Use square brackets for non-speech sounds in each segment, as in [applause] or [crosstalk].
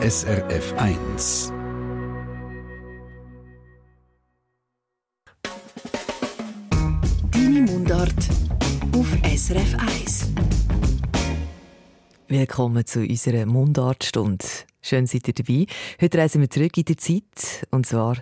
SRF 1. Deine Mundart auf SRF 1. Willkommen zu unserer Mundartstunde. Schön seid ihr dabei. Heute reisen wir zurück in die Zeit, und zwar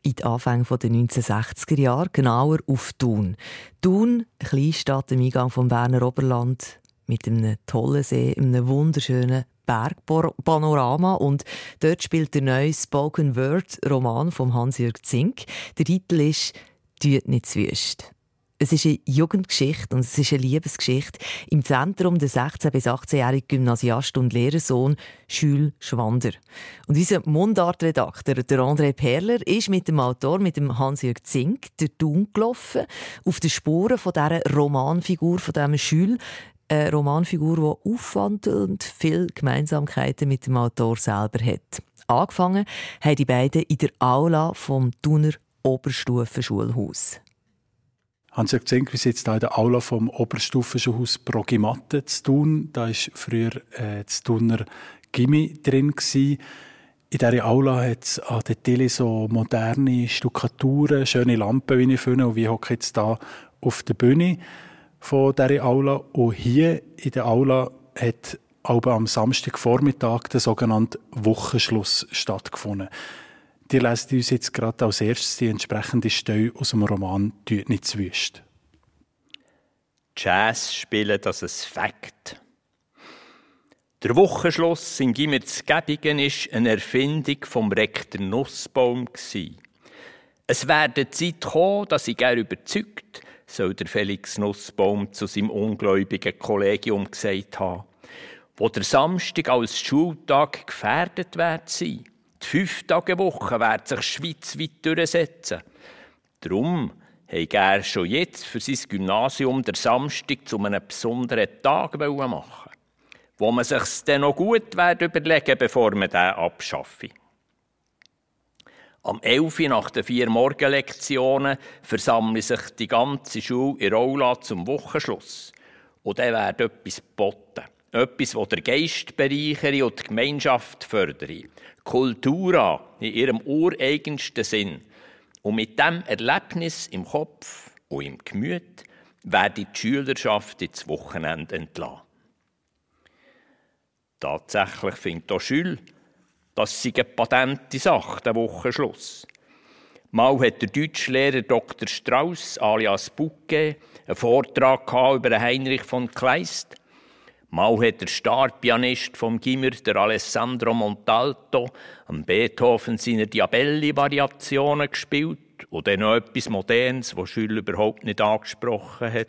in die Anfänge der 1960er Jahre, genauer auf Thun. Thun, eine Kleinstadt im Eingang vom Berner Oberland, mit einem tollen See, einem wunderschönen Bergpanorama und dort spielt der neue Spoken Word Roman von Hans-Jürg Zink. Der Titel ist «Tut nicht zu wüst». Es ist eine Jugendgeschichte und es ist eine Liebesgeschichte. Im Zentrum der 16- bis 18-jährige Gymnasiast und Lehrersohn Jules Schwander. Und unser Mundartredakteur, der André Perler, ist mit dem Autor, mit dem Hans-Jürg Zink, durch Thun gelaufen, auf den Spuren von dieser Romanfigur, von diesem Jules. Eine Romanfigur, die auffand und viele Gemeinsamkeiten mit dem Autor selber hat. Angefangen haben die beiden in der Aula vom Thuner Oberstufenschulhaus. Hans-Jörg Zink, wir sitzen hier in der Aula vom Oberstufenschulhaus Progimatte zu tun. Da war früher äh, das Thuner Gimmi drin. Gewesen. In dieser Aula hat es an der Tele so moderne Stuckaturen, schöne Lampen, wie ich finde. Und wir hocken jetzt hier auf der Bühne von dieser Aula. Und hier in der Aula hat aber am Samstagvormittag der sogenannte Wochenschluss stattgefunden. Die lesen uns jetzt gerade als erstes die entsprechende Stelle aus dem Roman «Tut nicht zu wüst». Jazz spielen, das ist Fakt. Der Wochenschluss in Gimmerts Gebingen ist eine Erfindung vom Rektor Nussbaum. Es werde Zeit kommen, dass ich er überzeugt, soll der Felix Nussbaum zu seinem ungläubigen Kollegium gesagt haben, wo der Samstag als Schultag gefährdet wird sein. Die Fünf-Tage-Woche wird sich schweizweit durchsetzen. Darum hat er schon jetzt für sein Gymnasium der Samstag zu einem besonderen Tag machen wo man sich dann noch gut überlegen bevor man den abschaffe. Am 11. nach den vier Morgenlektionen versammelt sich die ganze Schule in Aula zum Wochenschluss. Und dann wird etwas geboten. Etwas, das der Geist bereichere und die Gemeinschaft fördere. Kultura in ihrem ureigensten Sinn. Und mit dem Erlebnis im Kopf und im Gemüt werde die Schülerschaft ins Wochenende entlassen. Tatsächlich findet auch Schül, das sei eine patente Sache, der Wochenschluss. Mal hat der Deutschlehrer Dr. Strauss alias Bouquet einen Vortrag über Heinrich von Kleist. Mal hat der Starpianist vom Gimmer, der Alessandro Montalto, am Beethoven seine Diabelli-Variationen gespielt dann noch etwas Modernes, was Schüler überhaupt nicht angesprochen hat.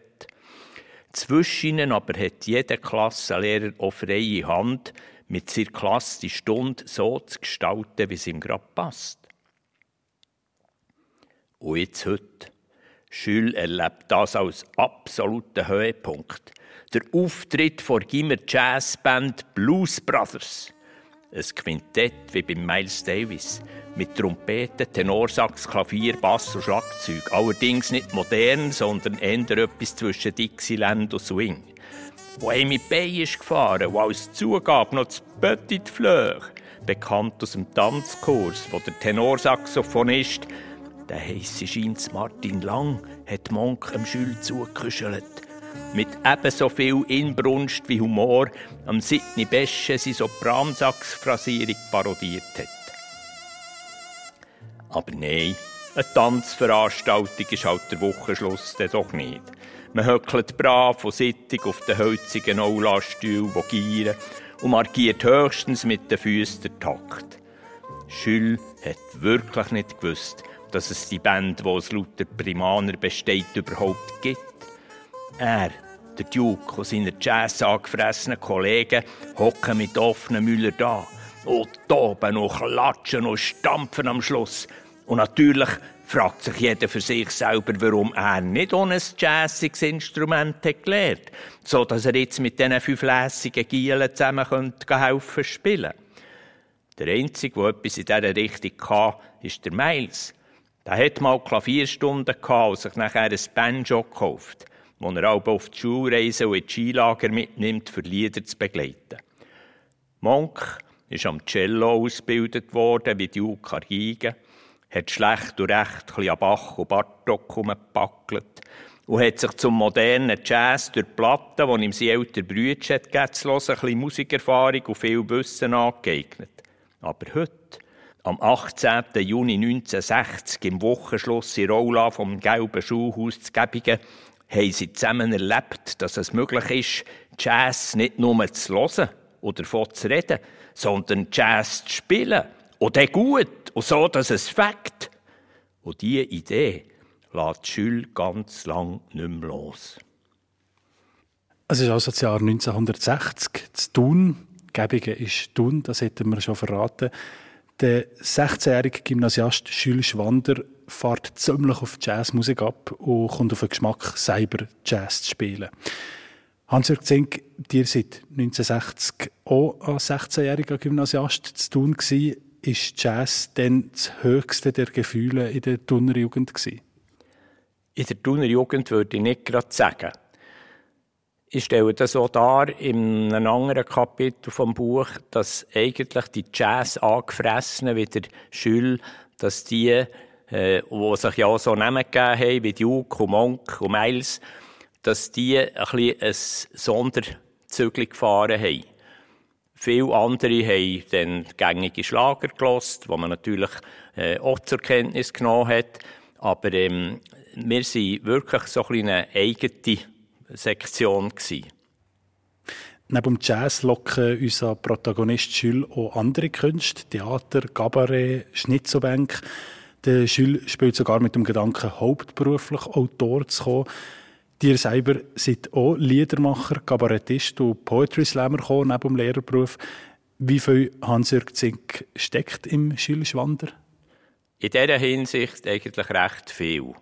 Zwischen ihnen aber hat jeder Klassenlehrer auch freie Hand, mit seiner Klasse die Stunde so zu gestalten, wie es ihm gerade passt. Und jetzt heute. Schül erlebt das als absoluten Höhepunkt. Der Auftritt vor Gimmer Jazzband Blues Brothers. Ein Quintett wie bei Miles Davis. Mit Trompeten, Tenorsax, Klavier, Bass und Schlagzeug. Allerdings nicht modern, sondern eher etwas zwischen Dixieland und Swing. Wo er mit Bein ist gefahren und als Zugabe noch das Petit Fleur, bekannt aus dem Tanzkurs, wo der Tenorsaxophonist, der heisse scheint Martin Lang, hat Monk am Schül zugeküschelt. Mit ebenso viel Inbrunst wie Humor am Sidney Besche seine Sopransax-Phrasierung parodiert hat. Aber nein, eine Tanzveranstaltung ist halt der Wochenschluss doch nicht. Man höckelt brav und sittig auf den hölzigen Aulastühlen, die gieren, und markiert höchstens mit den Füßen den Takt. Schül hat wirklich nicht gewusst, dass es die Band, die aus lauter Primaner besteht, überhaupt gibt. Er, der Duke und seine Jazz angefressenen Kollegen hocken mit offenen Müller da und toben und klatschen und stampfen am Schluss. Und natürlich fragt sich jeder für sich selber, warum er nicht ohne ein jazziges Instrument hat gelernt so dass er jetzt mit diesen fünf lässigen Gielen zusammen könnte helfen spielen. Der Einzige, der etwas in dieser Richtung hatte, ist der Miles. Der hat mal Klavierstunden und sich nachher ein Banjo gekauft, das er auch auf die Schulreise und in die Skilager mitnimmt, für Lieder zu begleiten. Monk ist am Cello ausgebildet worden, wie Duke an Giga, hat schlecht und recht ein an Bach und Bartok herumgepackelt und hat sich zum modernen Jazz durch die Platten, die ihm sein älterer Bruder gegeben zu hören, ein bisschen Musikerfahrung und viel Wissen angeeignet. Aber heute, am 18. Juni 1960, im Wochenschluss in Rolla vom Gelben Schulhaus zu Gebingen, haben sie zusammen erlebt, dass es möglich ist, Jazz nicht nur zu hören oder davon zu reden, sondern Jazz zu spielen. Und dann gut, und so, dass es fängt. Und diese Idee lässt Schül ganz lang nicht mehr los. Es ist also das Jahr 1960 zu Thun. Gebige ist Thun, das hätten wir schon verraten. Der 16-jährige Gymnasiast Jules Schwander fährt ziemlich auf Jazzmusik ab und kommt auf den Geschmack, selber Jazz zu spielen. Hans-Jörg Zink, dir seit 1960 auch als 16-jähriger Gymnasiast zu tun. Ist Jazz denn das höchste der Gefühle in der Thuner Jugend? In der Thuner Jugend würde ich nicht gerade sagen. Ich stelle das auch dar in einem anderen Kapitel vom Buch, dass eigentlich die Jazz-Angefressenen wie der Schül, dass die, äh, die sich ja auch so Namen gegeben haben, wie Duke und Monk und Miles, dass die ein bisschen ein Sonderzügel gefahren haben. Viele andere haben dann gängige Schlager gelost, die man natürlich äh, auch zur Kenntnis genommen hat. Aber ähm, wir waren wirklich so ein eine eigene Sektion. Gewesen. Neben dem Jazz locken unser Protagonist Jules auch andere Künste, Theater, Kabarett, Schnitzelbank. Der Jules spielt sogar mit dem Gedanken, hauptberuflich Autor zu kommen. Dir selber seid auch Liedermacher, Kabarettist und Poetry Slammer gekommen, neben dem Lehrerberuf. Wie viel Hans-Jörg Zink steckt im Jules Schwander? In dieser Hinsicht eigentlich recht viel.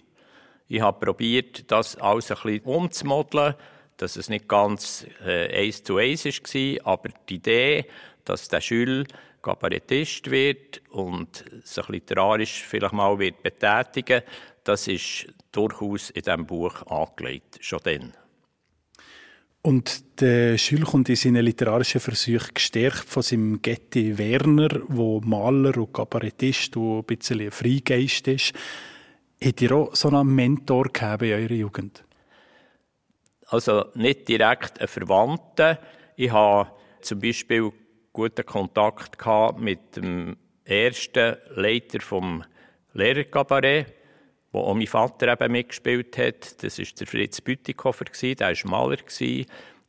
Ich habe probiert, das alles ein bisschen umzumodeln, dass es nicht ganz äh, eins zu eins war, aber die Idee, dass der Schül Kabarettist wird und sich literarisch vielleicht mal wird betätigen das ist durchaus in diesem Buch angelegt, schon dann. Und der Schül kommt in seinen literarischen Versuchen gestärkt von seinem Getty Werner, wo Maler und Kabarettist und ein bisschen Freigeist ist. Habt ihr auch so einen Mentor gehabt in eurer Jugend? Also nicht direkt einen Verwandten. Ich habe zum Beispiel guten Kontakt gehabt mit dem ersten Leiter vom Lehrerkabarett, wo auch mein Vater eben mitgespielt hat. Das war der Fritz Bütikofer, der war Maler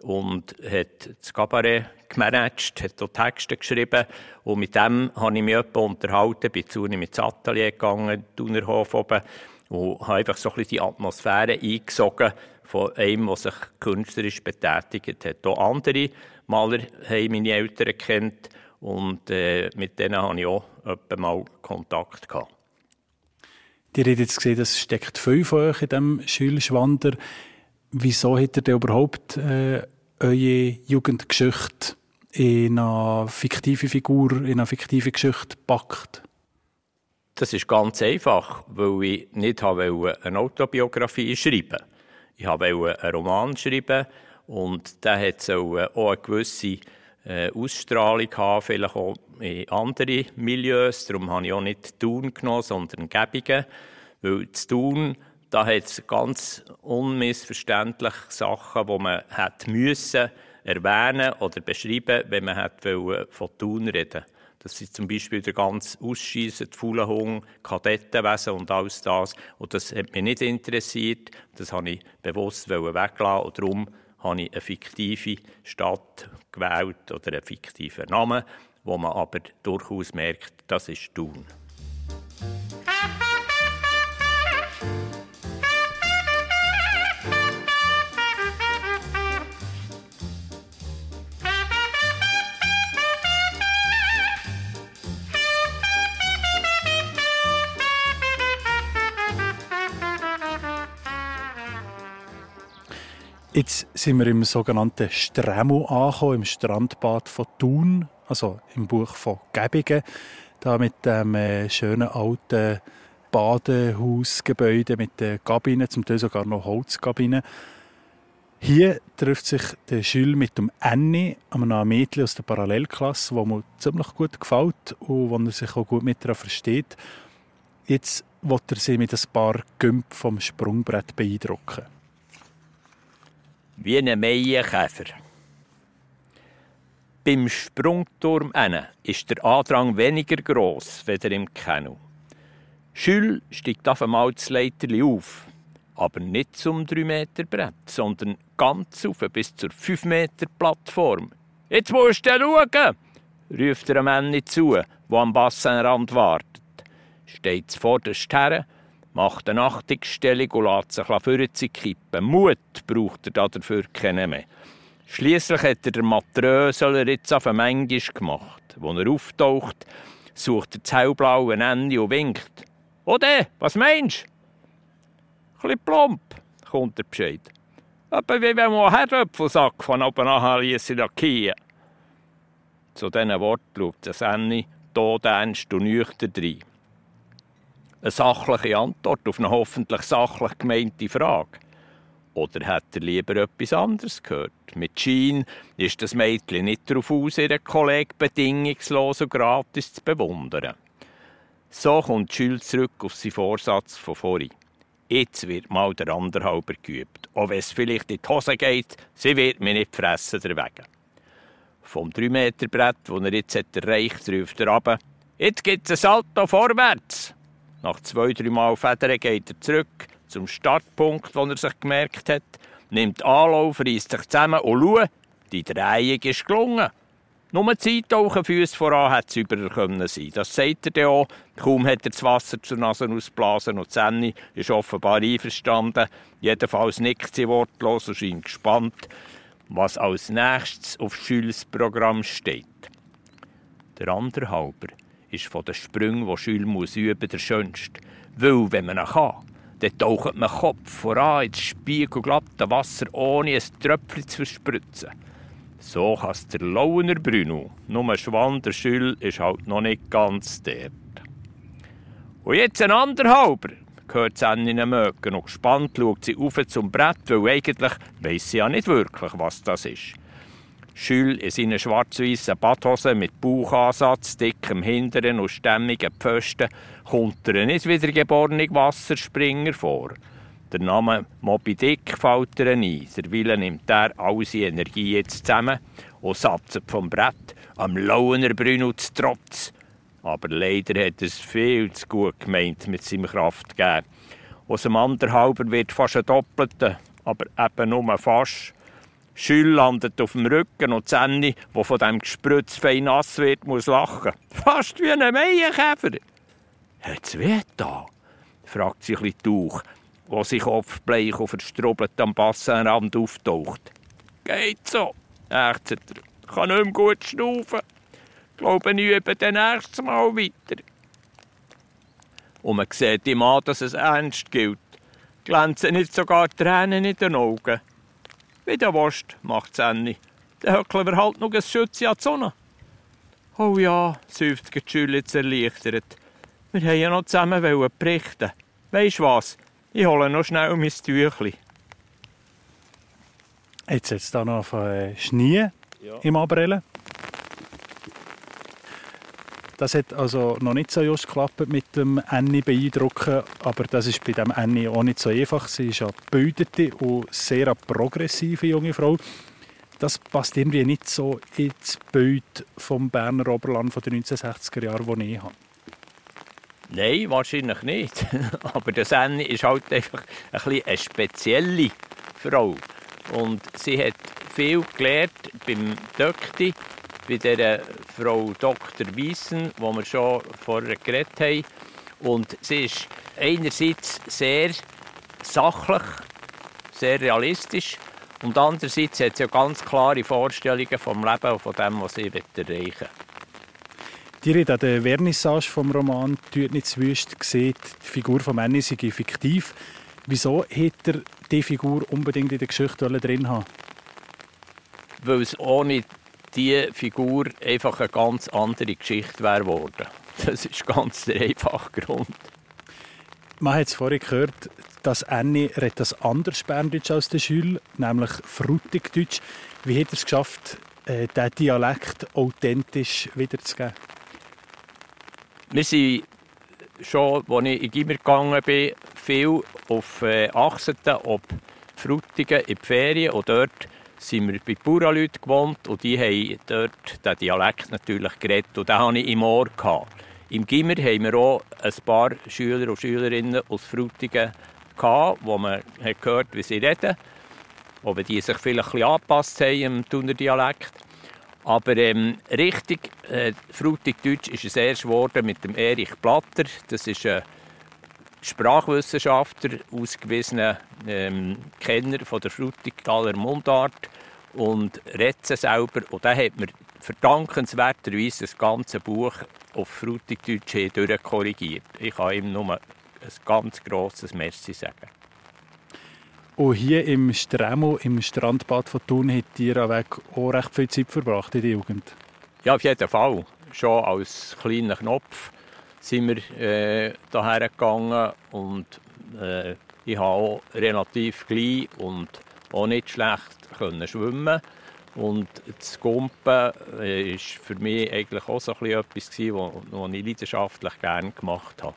und hat das Kabarett gemanagt, hat auch Texte geschrieben. Und mit dem habe ich mich etwa unterhalten, bin zu ihm ins Atelier gegangen, Thunerhof oben, und habe einfach so ein bisschen die Atmosphäre eingesogen von einem, der sich künstlerisch betätigt hat. Auch andere Maler haben meine Eltern kennt und äh, mit denen habe ich auch mal Kontakt gehabt. Die habt jetzt gesehen, das steckt viel von euch in diesem Schülschwander wieso hat er denn überhaupt äh, eure Jugendgeschichte in eine fiktive Figur, in eine fiktive Geschichte gepackt? Das ist ganz einfach, weil ich nicht eine Autobiografie schreiben wollte. Ich wollte einen Roman schreiben und der hat auch eine gewisse Ausstrahlung haben, vielleicht auch in andere Milieus. Darum habe ich auch nicht Thun genommen, sondern Gebungen. Weil zu Thun da hat es ganz unmissverständlich Sachen, die man hätte müssen erwähnen oder beschreiben, wenn man hätte von Thun reden Das sind zum Beispiel der ganze Ausschießen, die Fuhlenhung, Kadettenwesen und alles das. Und das hat mich nicht interessiert. Das habe ich bewusst weglassen. Und darum habe ich eine fiktive Stadt gewählt oder einen fiktiven Namen, wo man aber durchaus merkt, das ist Thun. Jetzt sind wir im sogenannten Stremo angekommen, im Strandbad von Thun, also im Buch von Gebingen, da mit dem äh, schönen alten Badehausgebäude mit den Kabinen, zum Teil sogar noch Holzkabinen. Hier trifft sich der Schül mit dem Annie, einem Mädchen aus der Parallelklasse, wo mir ziemlich gut gefällt und wo er sich auch gut mit ihr versteht. Jetzt will er sie mit ein paar Gümp vom Sprungbrett beeindrucken. Wie ein Maienkäfer. Beim Sprungturm ist der Andrang weniger gross weder im Kanu. Schül steigt auf einmal das Leiterli auf, aber nicht zum 3 Meter Brett, sondern ganz auf bis zur 5 Meter Plattform. Jetzt musst du schauen, ruft er einem Mann zu, der am Bassenrand wartet. Steht zuvorderst her, macht eine Achtungsstellung und lässt sich vorwärts kippen. Mut braucht er dafür keinen mehr. Schließlich hat er den Matröseler jetzt auf Englisch gemacht. Als er auftaucht, sucht er das hellblaue Ende und winkt. Ode, was meinst du? Ein plump, kommt der Bescheid. Aber wie wenn man einen Herdöpfelsack von oben nachher liessen lackieren. Zu diesen Worten schaut das Anni todernst und nüchtern rein. Eine sachliche Antwort auf eine hoffentlich sachlich gemeinte Frage. Oder hat er lieber etwas anderes gehört? Mit Schein ist das Mädchen nicht darauf aus, ihren Kollegen bedingungslos und gratis zu bewundern. So kommt Schül zurück auf seinen Vorsatz von vorhin. Jetzt wird mal der anderhalber geübt. Auch wenn es vielleicht in die Hose geht, sie wird mich nicht fressen deswegen. Vom 3-Meter-Brett, das er jetzt erreicht hat, ruft er runter. Jetzt gibt es ein Salto vorwärts. Nach zwei, drei Mal Federn geht er zurück zum Startpunkt, wo er sich gemerkt hat, nimmt Anlauf, reißt sich zusammen und schaut, die Drehung ist gelungen. Nur Zeitauchen Füße voran hätte es über können sein. Das sagt er dann auch. Kaum hat er das Wasser zur Nase ausblasen und Zenni ist offenbar einverstanden. Jedenfalls nickt sie wortlos und scheint gespannt, was als nächstes auf Schüls Programm steht. Der andere Halber ist von den Sprüngen, die Schül muss üben, der schönste. Weil, wenn man ihn kann, dann taucht man Kopf voran ins spiegelglatte Wasser, ohne ein Tröpfchen zu verspritzen. So kann es der Launer Bruno. Nur Schwan der Schül ist halt noch nicht ganz dort. Und jetzt ein anderhalber, hört sie in den Mögen und gespannt schaut sie auf zum Brett, weil eigentlich weiss sie ja nicht wirklich, was das ist. Schül in seinen schwarz-weißen Badhosen mit Bauchansatz, dickem Hinteren und stämmigen Pfosten kommt er nicht wiedergeborene Wasserspringer vor. Der Name Moby Dick fällt er ein. Derweil nimmt er all seine Energie jetzt zusammen und satzt vom Brett am Launer Bruno zu Trotz. Aber leider hat er es viel zu gut gemeint mit seinem Kraftgeben. Aus dem Anderhalber wird fast ein Doppelter, aber eben nur fast. Schül landet auf dem Rücken und Zenni, wo von dem Gesprütz fein nass wird, muss lachen. [laughs] Fast wie ein Meienkäfer. Hat's weh da? fragt sich ein Tuch wo sich kopfbleich und verstrubbelt am Bassenrand auftaucht. Geht so, ächzt er. Kann nicht mehr gut schnaufen. Glaube, ich übe dann nächstes Mal weiter. Und man sieht ihm an, dass es ernst gilt. Glänzen nicht sogar Tränen in den Augen. Wie du willst, macht Senni. Dann höckeln wir halt noch ein Schütze an die Sonne. Oh ja, seufzt die Schüler jetzt erleichtert. Wir wollten ja noch zusammen berichten. Weisst du was? Ich hole noch schnell mein Tüchli. Jetzt hat es da noch äh, Schnee ja. im April. Das hat also noch nicht so just geklappt mit dem Annie beeindrucken, aber das ist bei dem Annie auch nicht so einfach. Sie ist eine gebildete und sehr progressive junge Frau. Das passt irgendwie nicht so ins Bild vom Berner Oberland von den 1960er Jahren, das ich habe. Nein, wahrscheinlich nicht. [laughs] Aber der Senni ist halt einfach ein bisschen eine spezielle Frau. Und sie hat viel gelernt beim Dökti, bei der Frau Dr. Wiesen, wo wir schon vorher geredet haben. Und sie ist einerseits sehr sachlich, sehr realistisch und andererseits hat sie ganz klare Vorstellungen vom Leben und von dem, was sie erreichen will. Die hat an der Vernissage vom Roman «Tut nicht wüst» gesehen, die Figur von Manny sei fiktiv. Wieso hätte er diese Figur unbedingt in der Geschichte drin haben Weil es ohne diese Figur einfach eine ganz andere Geschichte wäre geworden. Das ist ganz der einfache Grund. Man hat es vorhin gehört, dass Annie redet das anders Berndeutsch als der Schül, nämlich Frutigdeutsch. Wie hat er es geschafft, äh, diesen Dialekt authentisch wiederzugeben? Wir sind schon, als ich in Gimmer gegangen bin, viel auf äh, Achseten, ob Frutigen in die Ferien. Und dort sind wir bei Bauernleuten gewohnt und die haben dort den Dialekt natürlich geredet. Und den hatte ich im Ohr. Gehabt. Im Gimmer haben wir auch ein paar Schüler und Schülerinnen aus Frutigen, gehabt, wo man hat gehört wie sie reden. Ob die sich vielleicht ein angepasst haben im Thuner Dialekt. Aber ähm, richtig äh, Frutigdeutsch ist es erst geworden mit dem Erich Blatter. Das ist ein Sprachwissenschaftler, ausgewiesener ähm, Kenner von der Frutigtaler Mundart und redet selber. Und der hat mir verdankenswerterweise das ganze Buch auf Frutigdeutsch durchkorrigiert. Ich kann ihm nur ein ganz grosses Merci sagen. Und hier im Stremo, im Strandbad von Thun, hat ihr auch recht viel Zeit verbracht in der Jugend? Ja, auf jeden Fall. Schon als kleiner Knopf sind wir äh, daher gegangen und äh, ich habe auch relativ klein und auch nicht schlecht können schwimmen und das Gumpen war äh, für mich eigentlich auch so etwas was ich leidenschaftlich gerne gemacht habe.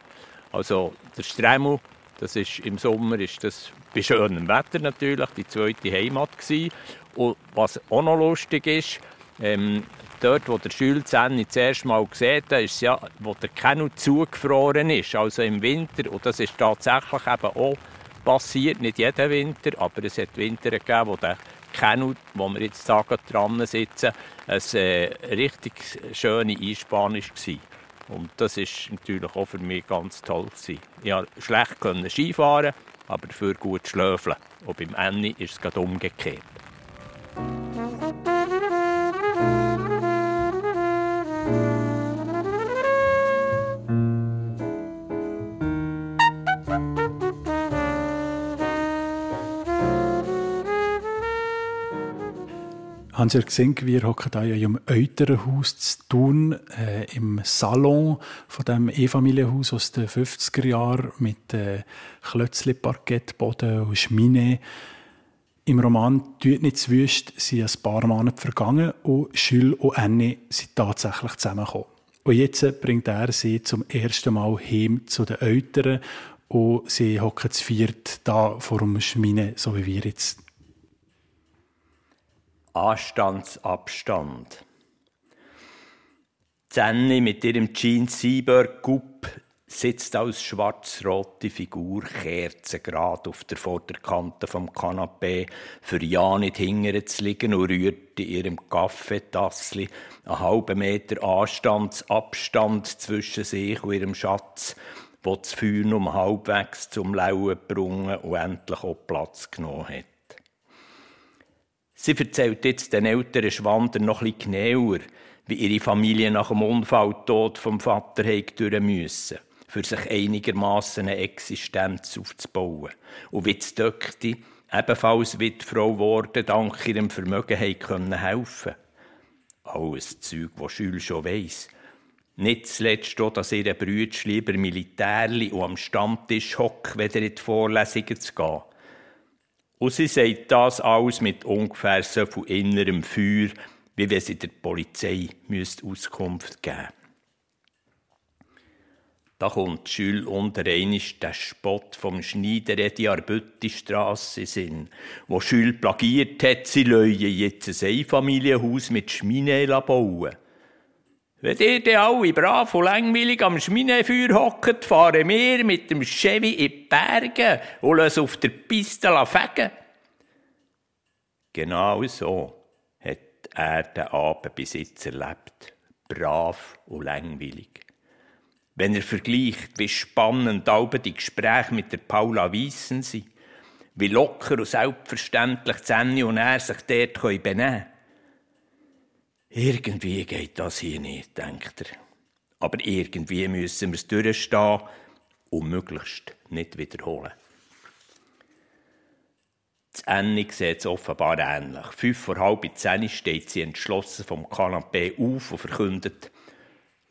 Also der Stremel, das ist im Sommer ist das bei schönem Wetter natürlich die zweite Heimat gewesen. Und was auch noch lustig ist, ähm, dort, wo der Schulzenni das erste Mal gesehen hat, ist ja, wo der Kenu zugefroren ist, also im Winter. Und das ist tatsächlich eben auch passiert, nicht jeden Winter, aber es hat Winter gegeben, wo der Kenu, wo wir jetzt sagen, dran sitzen, eine äh, richtig schöne Einspanung war. Und das ist natürlich auch für mich ganz toll. Gewesen. Ich konnte schlecht Skifahren, aber dafür gut schlafen. Und beim Annie ist es gerade umgekehrt. Haben Sie gesehen, wir hocken hier im Euterenhaus zu tun, äh, im Salon von dem E-Familienhaus aus den 50er Jahren mit äh, Klötzli, Parkettboden und Schmine. Im Roman «Tut nicht zu wüst» sind ein paar Monate vergangen und Jules und Annie sind tatsächlich zusammengekommen. Und jetzt bringt er sie zum ersten Mal heim zu den Eltern und sie hocken zu viert da vor dem Schmine, so wie wir jetzt Anstandsabstand. Zenni mit ihrem Jeans Seabird Gupp sitzt als schwarz-rote Figur kerzengerade auf der Vorderkante vom Kanapee, für ja nicht hingern zu liegen und rührt in ihrem Kaffeetassli einen halben Meter Anstandsabstand zwischen sich und ihrem Schatz, wo das Feuer um halbwegs zum Lauen gebrungen und endlich auch Platz genommen hat. Sie erzählt jetzt den älteren Schwandern noch etwas genauer, wie ihre Familie nach dem Unfalltod vom Vater durch müssen, für sich einigermaßen eine Existenz aufzubauen. Und wie die Döckti, ebenfalls Witfrau geworden, dank ihrem Vermögen haben können helfen. Alles Zeug, das Schül schon weiss. Nicht zuletzt auch, dass ihre Brüder lieber Militärli und am Stammtisch hockt, weder in die Vorlesungen zu gehen. Und sie sagt das alles mit ungefähr so viel innerem Feuer, wie wenn sie der Polizei Auskunft geben müsste. Da kommt Schül unter einisch der Spott vom Schneider in die Arbüttistrasse Sinn, wo Schül plagiert hat, sie löyen jetzt ein Einfamilienhaus mit Schmine bauen. Wenn ihr dann alle brav und langweilig am Schminefeuer hockt, fahren wir mit dem Chevy in die Berge und lassen auf der Piste fegen. Genau so hat er den Abend bis jetzt erlebt. Brav und langweilig. Wenn er vergleicht, wie spannend alle die Gespräche mit der Paula Weissen sind, wie locker und selbstverständlich Zenni und er sich dort benehmen können, irgendwie geht das hier nicht, denkt er. Aber irgendwie müssen wir es durchstehen und möglichst nicht wiederholen. Das Annie sieht es offenbar ähnlich. Fünf vor halb zehn steht sie entschlossen vom Kanapee auf und verkündet,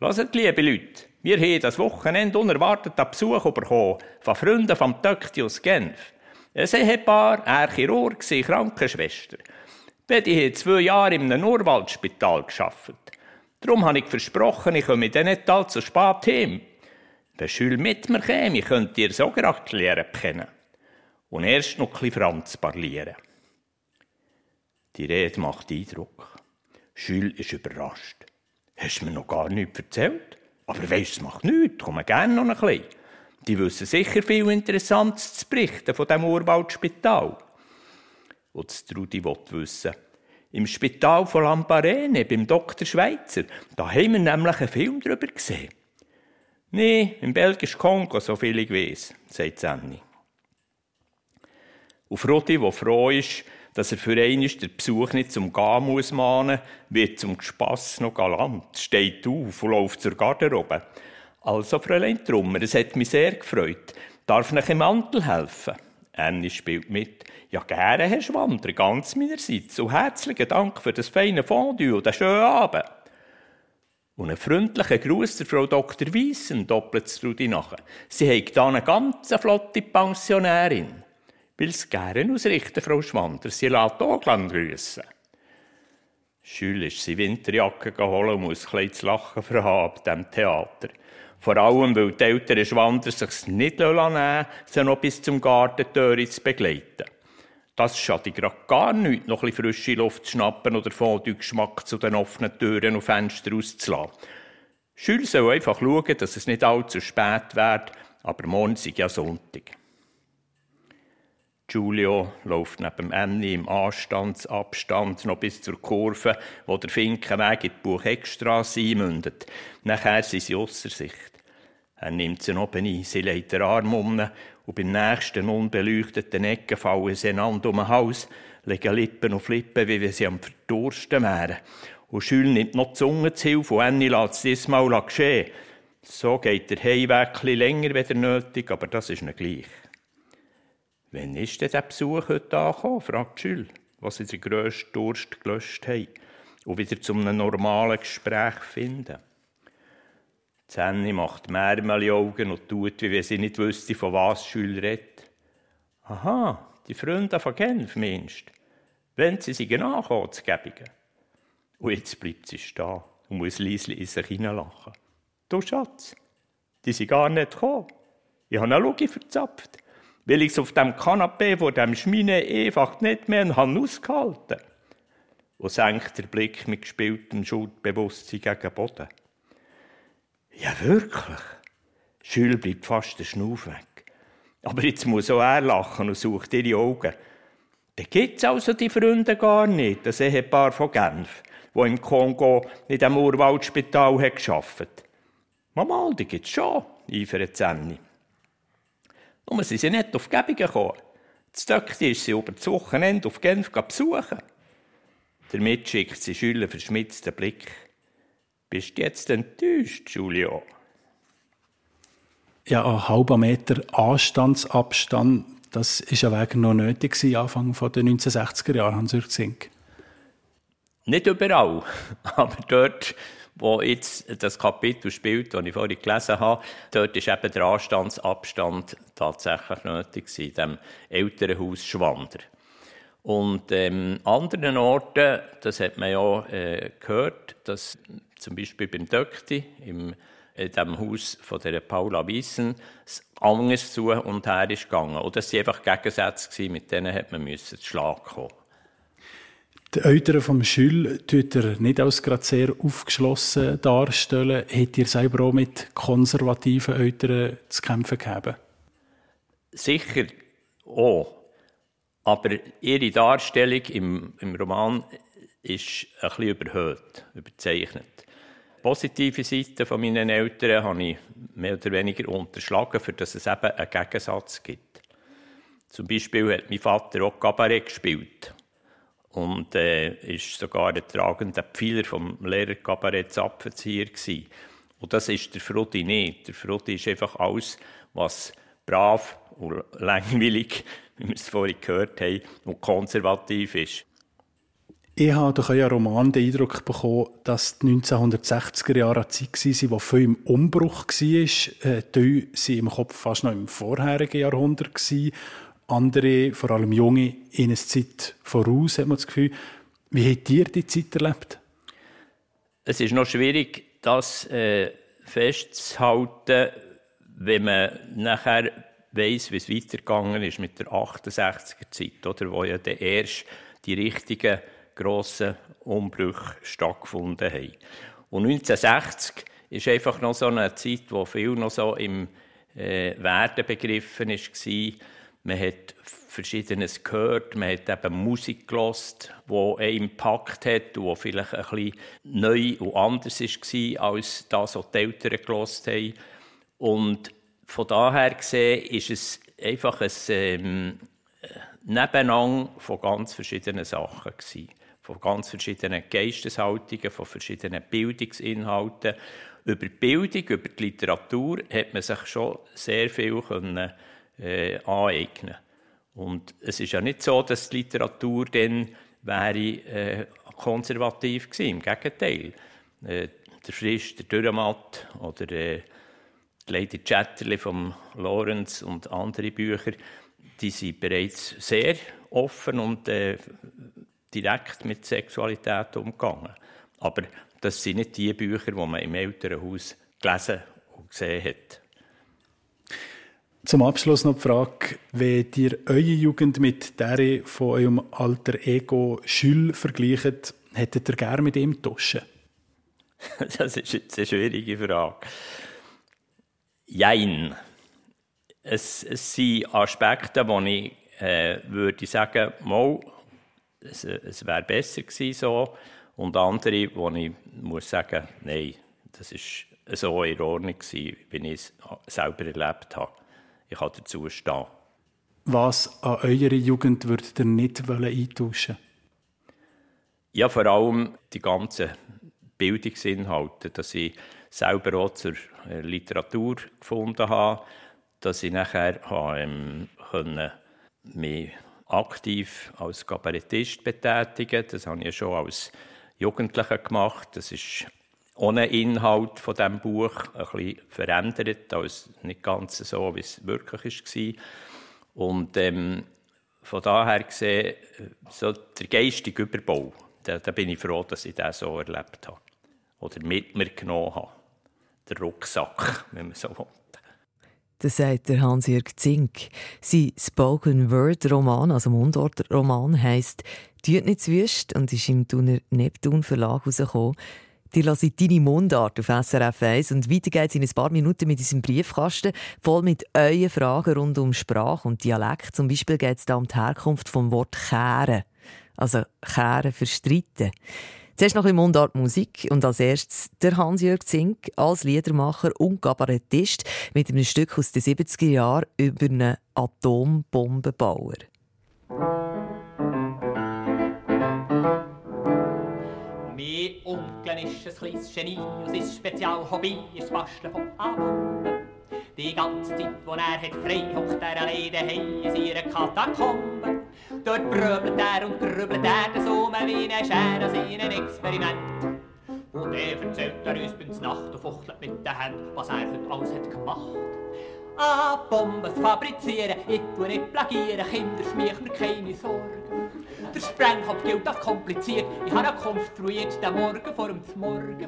Hört, liebe Leute, wir haben das Wochenende unerwartet einen Besuch bekommen von Freunden vom Töckti aus Genf. Ein Ehepaar, er Chirurg, Krankenschwester. Beide haben zwei Jahre in einem Urwaldspital gearbeitet. Darum habe ich versprochen, ich komme dann nicht allzu spät heim. Wenn Schül mit mir käme, könnt ihr so gerade lernen kennen. Und erst noch ein Franz parlieren. Die Rede macht Eindruck. Schül ist überrascht. Hast du mir noch gar nichts erzählt? Aber weisst, es macht nichts, komme gerne noch ein bisschen. Die wissen sicher viel Interessantes zu berichten von diesem Urwaldspital. Und Trudi will wissen, im Spital von Lamparene, beim Dr. Schweitzer, da haben wir nämlich einen Film darüber gesehen. Nee, im belgischen Kongo, so viel ich weiß, sagt Sanni. Und Rudi, der froh ist, dass er für einmal den Besuch nicht zum Gehen muss mahnen, wird zum Spass noch galant, steht auf und läuft zur Garderobe. Also, Fräulein Trummer, es hat mich sehr gefreut. Darf ich im Mantel helfen? Annie spielt mit. Ja, gerne, Herr Schwander, ganz meinerseits. Und herzlichen Dank für das feine Fondue und den schönen Abend. Und einen freundlichen Gruß der Frau Dr. Weissen, doppelt es Trudi nachher. Sie hat da eine ganz flotte Pensionärin. Will es gerne ausrichten, Frau Schwander. Sie lässt auch grüßen. Schül ist sie Winterjacke geholt und muss ein zu lachen verhaben ab dem Theater. Vor allem, weil die älteren Schwander sich nicht nehmen sie noch bis zum Gartentür zu begleiten. Das schadet gerade gar nicht, noch ein bisschen frische Luft zu schnappen oder Fondue-Geschmack zu den offenen Türen und Fenstern auszulassen. Schül soll einfach schauen, dass es nicht allzu spät wird, aber morgen ist ja Sonntag. Giulio läuft neben Annie im Anstandsabstand noch bis zur Kurve, wo der Finkenweg in die Buchheckstrasse einmündet. Nachher sind sie ausser Sicht. Er nimmt sie oben ein, sie legt den Arm um und beim nächsten unbeleuchteten Ecken fallen sie einander um den Hals, legen Lippen auf Lippen, wie wenn sie am Verdursten wären. Und Schül nimmt noch die Zunge zu Hilfe und Annie lässt es diesmal geschehen. So geht der Heimweg länger wieder nötig, aber das ist nicht gleich. Wann ist denn der Besuch heute angekommen? fragt Schül, was sie den grössten Durst gelöscht haben und wieder zu einem normalen Gespräch finden. Zenni macht Augen und tut, wie wenn sie nicht wüsste, von was Schül redet. Aha, die Freunde von Genf, meinst Wenn sie sich ankommen, zu Gebungen. Und jetzt bleibt sie stehen und muss leise in sich hineinlachen. Du Schatz, die sind gar nicht gekommen. Ich habe eine Logik verzapft, weil ich auf dem Kanapee vor dem Schmine einfach nicht mehr habe ausgehalten und senkt der Blick mit gespieltem Schuldbewusstsein gegen den Boden. Ja, wirklich. Schül bleibt fast der Schnuff weg. Aber jetzt muss auch er lachen und sucht ihre Augen. Da gibt's also die Freunde gar nicht, das Ehepaar von Genf, wo im Kongo in dem Urwaldspital hat geschafft. Mama, die gibt's schon, eifert Zenni. Nur sie sind nicht auf Gebungen gekommen. Das Töckchen ist sie über das Wochenende auf Genf besuchen. Damit schickt sie Schüler verschmitzten Blick. Bist du jetzt enttäuscht, Giulio? Ja, ein halber Meter Anstandsabstand, das ist ja wegen noch nötig gewesen, Anfang der 1960er Jahre, Hans-Jürg Zink. Nicht überall, [laughs] aber dort, wo jetzt das Kapitel spielt, das ich vorhin gelesen habe, dort ist eben der Anstandsabstand tatsächlich nötig gewesen, in dem älteren Haus Schwander. Und ähm, anderen Orten, das hat man ja äh, gehört, dass zum Beispiel beim Döckti, im in dem Haus von der Paula Wiesen anders zu und her ist gegangen. Oder das waren einfach Gegensätze, mit denen hat man müssen zu Schlag kommen. Die Eltern vom Schül tut er nicht als gerade sehr aufgeschlossen darstellen. Hätte ihr selber auch mit konservativen Eltern zu kämpfen gehabt? Sicher auch. Aber ihre Darstellung im, im Roman ist ein bisschen überhöht, überzeichnet positive Seite von meinen Eltern habe ich mehr oder weniger unterschlagen, für dass es eben einen Gegensatz gibt. Zum Beispiel hat mein Vater auch Kabarett gespielt und äh, ist sogar der tragende Pfeiler vom Lehrer Kabarett Zapfenzieher gewesen. Und das ist der Frodi nicht. Der Frodi ist einfach alles, was brav und [laughs] langweilig, wie wir es vorhin gehört haben, und konservativ ist. Ich habe durch euren Roman den Eindruck bekommen, dass die 1960er Jahre eine Zeit war, die viel im Umbruch war. Äh, die waren im Kopf fast noch im vorherigen Jahrhundert. Andere, vor allem Junge, in eine Zeit voraus, hat man das Gefühl. Wie habt ihr die Zeit erlebt? Es ist noch schwierig, das äh, festzuhalten, wenn man nachher weiss, wie es weitergegangen ist mit der 68er-Zeit, oder, wo ja der erst die richtigen grossen Umbrüche stattgefunden haben. Und 1960 ist einfach noch so eine Zeit, wo viel noch so im äh, Werden begriffen war. Man hat Verschiedenes gehört, man hat eben Musik gelost, die einen Impact hat und die vielleicht ein bisschen neu und anders war, als das, was die Eltern gelost haben. Und von daher gesehen ist es einfach ein ähm, Nebeneinander von ganz verschiedenen Sachen gewesen von ganz verschiedenen Geisteshaltungen, von verschiedenen Bildungsinhalten. Über die Bildung, über die Literatur hat man sich schon sehr viel können, äh, aneignen Und es ist ja nicht so, dass die Literatur dann wäre, äh, konservativ gewesen. Im Gegenteil. Äh, der Frisch, der Dürrematt oder äh, Lady Chatterley von Lawrence und andere Bücher, die sind bereits sehr offen und äh, direkt mit Sexualität umgegangen. Aber das sind nicht die Bücher, die man im Elternhaus gelesen und gesehen hat. Zum Abschluss noch die Frage, wie ihr eure Jugend mit der von eurem alter Ego Schül vergleicht, hättet ihr gerne mit ihm tauschen? [laughs] das ist jetzt eine schwierige Frage. Jein. Es, es sind Aspekte, wo ich äh, würde sagen, mal, es, es wäre besser gewesen so. Und andere, wo ich muss sagen, nein, das ist so in Ordnung gewesen, wie ich es selber erlebt habe. Ich kann dazu stehen. Was an eurer Jugend würdet ihr nicht eintauschen Ja, vor allem die ganzen Bildungsinhalte, dass ich selber auch zur äh, Literatur gefunden habe, dass ich nachher ähm, können, mich aktiv als Kabarettist betätigen. Das habe ich schon als Jugendlicher gemacht. Das ist ohne Inhalt von dem Buch ein bisschen verändert, als nicht ganz so, wie es wirklich war. Und ähm, von daher gesehen, so der geistige Überbau, da, da bin ich froh, dass ich das so erlebt habe. Oder mit mir genommen habe. Der Rucksack, wenn man so will. Das sagt der Hans-Jörg Zink. Sein Spoken-Word-Roman, also Mundort-Roman, heisst «Tut nicht wüst» und ist im Thuner Neptun Verlag herausgekommen. Die lasse deine Mundart auf SRF 1 und weiter geht's in ein paar Minuten mit unserem Briefkasten, voll mit euren Fragen rund um Sprache und Dialekt. Zum Beispiel geht es da um die Herkunft vom Wort «kehren», also «kehren» für «streiten». Zuerst noch ein Mundart Musik und als erstes der Hans-Jörg Zink als Liedermacher und Kabarettist mit einem Stück aus den 70er Jahren über einen Atombombenbauer. Mein Onkel ist ein kleines Genie und sein Spezialhobby ist das Basteln von Atombomben. Die ganze Zeit, wo er hat frei hockt er alleine in ihrer Katakombe. Dort bröbelt er und grübelt er so wie ein Scher an seinen Experiment. Und er erzählt er uns bis Nacht und fuchtelt mit den Händen, was er heute alles hat gemacht. Ah, Bomben fabrizieren, ich tue nicht plagieren, Kinder schmiech mir keine Sorgen. Der Sprengkopf gilt als kompliziert, ich habe ihn konstruiert, den Morgen vor dem Morgen.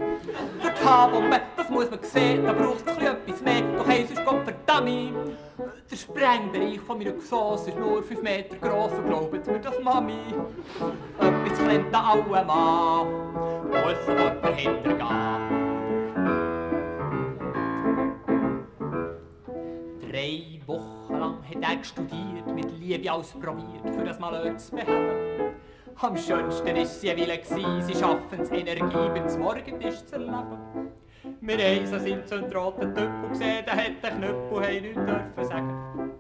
Für die H-Bombe, das muss man sehen, da braucht es etwas mehr, doch eins ist Gott verdammt. Der Sprengbereich von meiner Geschoss ist nur 5 Meter gross und glaubt mir das Mami. Etwas klemmt da alle Mann, muss sofort dahinter gehen. Drei Lang hat er studiert, mit Liebe ausprobiert, für das Malheur zu beheben. Am schönsten ist sie Wille gsi, sie schaffen's Energie, wenn's Morgentisch zu erleben. Wir haben so seinen zündroten Tüppel gesehen, der hat den Knüppel, haben nichts dürfen sagen.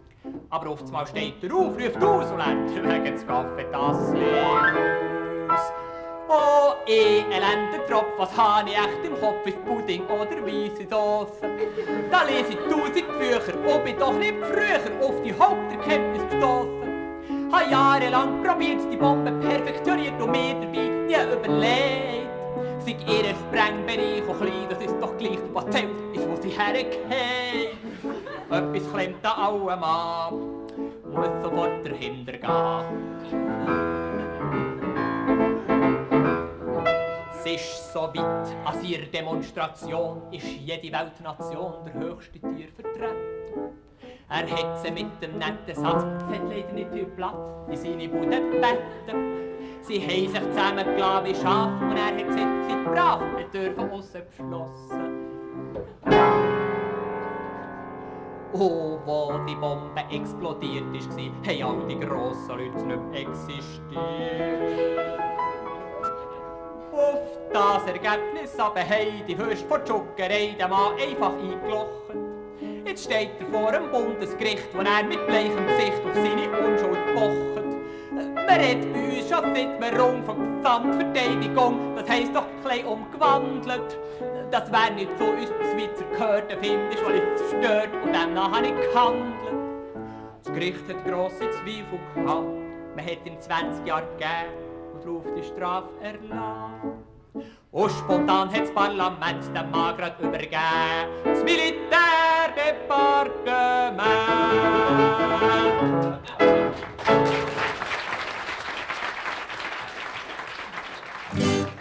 Aber oft mal steht er auf, ruft aus und lernt [laughs] wegen des Kaffeetassen aus. Oh, eh, elender Tropf, was habe ich echt im Kopf? Ist Pudding oder weisse Soße? Da lese ich tausend Bücher und bin doch nicht früher auf die Haupterkenntnis gestoßen. Habe jahrelang probiert, die Bombe perfektioniert und mir dabei nie überlegt. Sei ihr Sprengbereich auch klein, das ist doch gleich, was zählt, ist, wo sie hergeht. Etwas klemmt an allem an, muss sofort dahinter gehen. Es ist so weit, als ihrer Demonstration ist jede Weltnation der höchste Tier vertreten. Er hat sie mit dem netten Satz, hat leider nicht viel Platz, in seine Bude gebeten. Sie haben sich zusammengelassen wie Schaf und er hat gesagt, seid brav, wir dürfen aussen beschlossen. Oh, wo die Bombe explodiert ist, haben all die grossen Leute nicht existiert. Auf das Ergebnis aber haben die Würste von Schuckerei den Mann einfach eingelocht. Jetzt steht er vor dem Bundesgericht, wo er mit bleichem Gesicht auf seine Unschuld pocht. Man redet bei uns schon seit man rum von Gesamtverteidigung, das heisst doch klein umgewandelt. Das wär nicht so uns Schweizer gehört, findest, weil ich zerstört und demnach habe ich gehandelt. Das Gericht hat grosse Zweifel gehabt, man hat ihm 20 Jahre gegeben darauf die Strafe erlassen. Und spontan hat das Parlament den Mann grad übergeben, das Militärdepartement.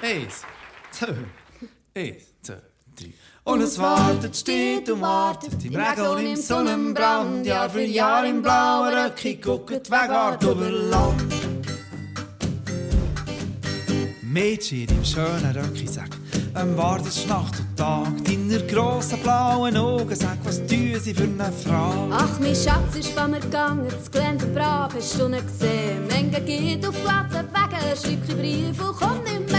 Eins, zwei, eins, zwei, drei. Und es wartet, steht und wartet im Regen und im Sonnenbrand. Jahr für Jahr im blauen Röcki guckt Wegart über Land. Mädchen im schönen Röcki sagt, ähm, wartest Nacht und Tag. Deiner grossen blauen Augen sag, was tun sie für eine Frage? Ach, mein Schatz ist von mir gegangen, das Gelände brav, hast du nicht gesehen. Menge geht auf glatten Wegen, schreibt ein Brief und kommt nicht mehr.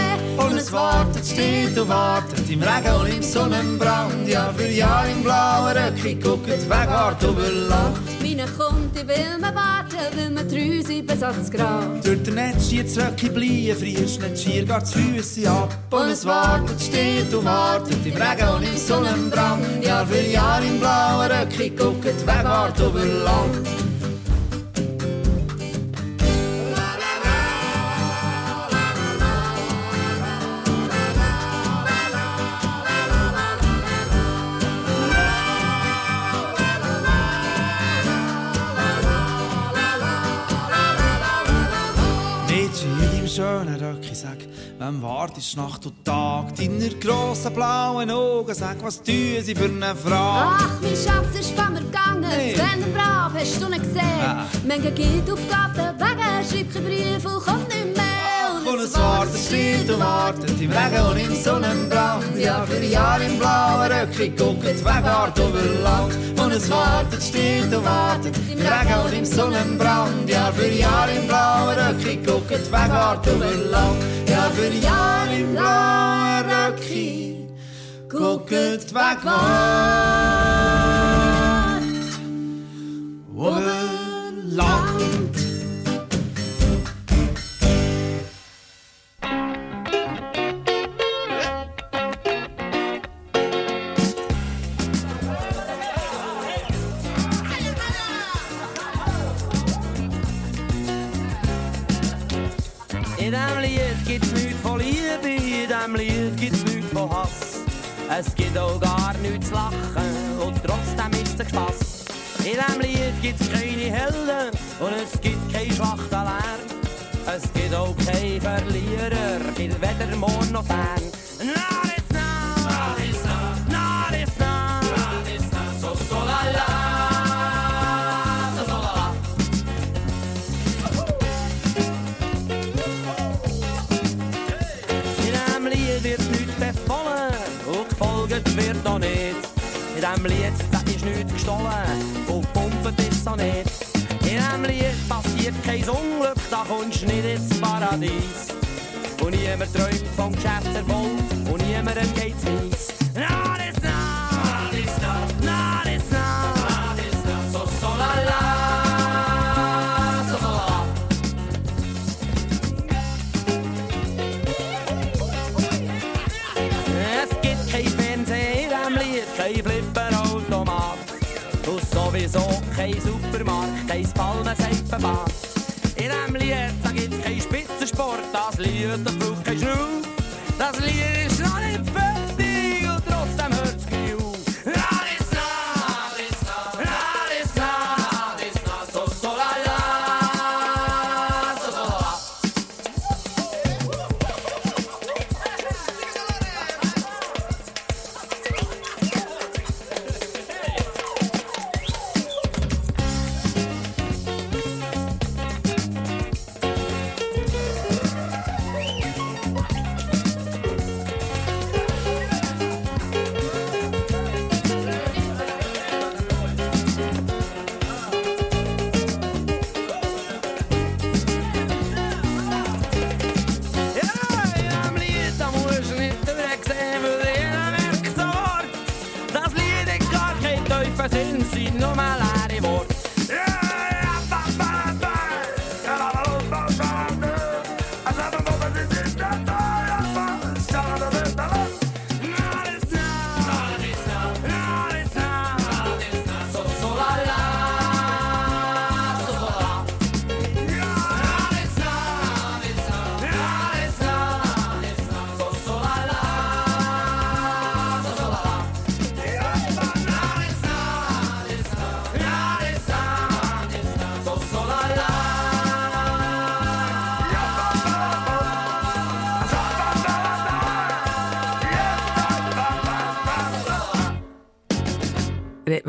Und es wartet, steht und wartet im Regen und im Sonnenbrand. Jahr für Jahr im blauen Röcki guckt die Wegart über Land. Meine kommt, ich will mir warten, will mir bis ans Grab. Durch den Netz jetzt Röcki bleiben, frierst nicht schier, geht die Füsse ab. Und es wartet, steht und wartet im Regen und im Sonnenbrand. Jahr für Jahr im blauen Röcki guckt die Wegart über Röcki, sag, wem wartest Nacht und Tag? Deiner grossen blauen Augen, sag, was tun sie für eine Frage? Ach, mein Schatz ist von mir gegangen, Hey. Gelände brav, hast du nicht gesehen. Ah. Menge geht auf glatten Wegen, schreibt ein Brief und kommt nicht mehr. Und es wartet, steht und wartet im Regen und im Sonnenbrand. Jahr für Jahr im blauen Röcki guckt die Wegart über Land. Und es wartet, steht und wartet im Regen und im Sonnenbrand. Jahr für Jahr im blauen Röcki guckt die Wegart über Land. Jahr für Jahr im blauen Röcki guckt die Wegart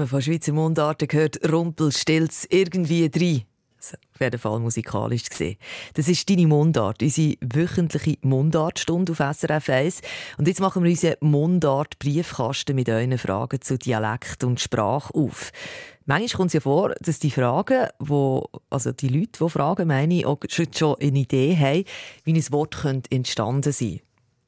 man von Schweizer Mundarten, gehört Rumpelstilz irgendwie drin. Auf jeden Fall musikalisch gesehen. Das ist deine Mundart, unsere wöchentliche Mundartstunde auf SRF 1. Und jetzt machen wir unseren Mundart-Briefkasten mit euren Fragen zu Dialekt und Sprache auf. Manchmal kommt es ja vor, dass die Fragen, wo, also die Leute, die fragen, meine ich, auch schon eine Idee haben, wie ein Wort könnte entstanden sein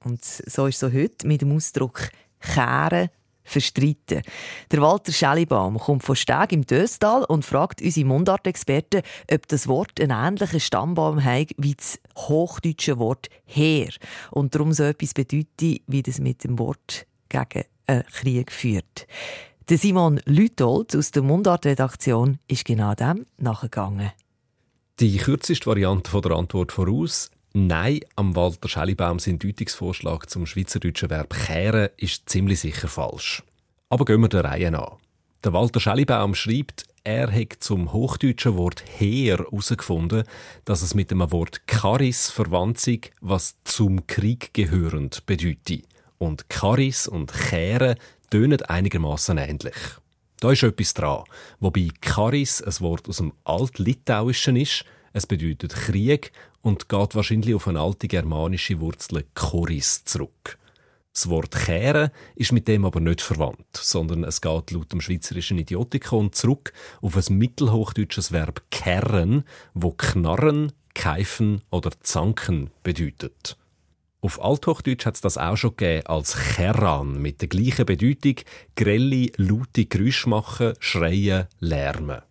Und so ist es so heute mit dem Ausdruck «kehren», verstreiten. Der Walter Schellibaum kommt von Steg im Döstal und fragt unsere Mundartexperten, ob das Wort einen ähnlichen Stammbaum hat wie das hochdeutsche Wort «Heer» und darum so etwas bedeutet, wie das mit dem Wort gegen einen Krieg führt. Der Simon Lütold aus der Mundartredaktion ist genau dem nachgegangen. Die kürzeste Variante von der Antwort voraus. Nein, am Walter Schellibaum sein Deutungsvorschlag zum schweizerdeutschen Verb «kehren» ist ziemlich sicher falsch. Aber gehen wir der Reihe nach. Der Walter Schellibaum schreibt, er hat zum hochdeutschen Wort «Heer» herausgefunden, dass es mit dem Wort «Charis» verwandt sei, was «zum Krieg gehörend» bedeutet. Und «Charis» und «Kehren» tönen einigermaßen ähnlich. Da ist etwas dran, wobei «Charis» ein Wort aus dem Altlitauischen ist. Es bedeutet Krieg und geht wahrscheinlich auf eine alte germanische Wurzel «choris» zurück. Das Wort «kehren» ist mit dem aber nicht verwandt, sondern es geht laut dem schweizerischen Idiotikon zurück auf ein mittelhochdeutsches Verb «kerren», wo «knarren», «keifen» oder «zanken» bedeutet. Auf Althochdeutsch hat es das auch schon gegeben als «kerran» mit der gleichen Bedeutung «grelle, laute Geräusche machen, schreien, lärmen».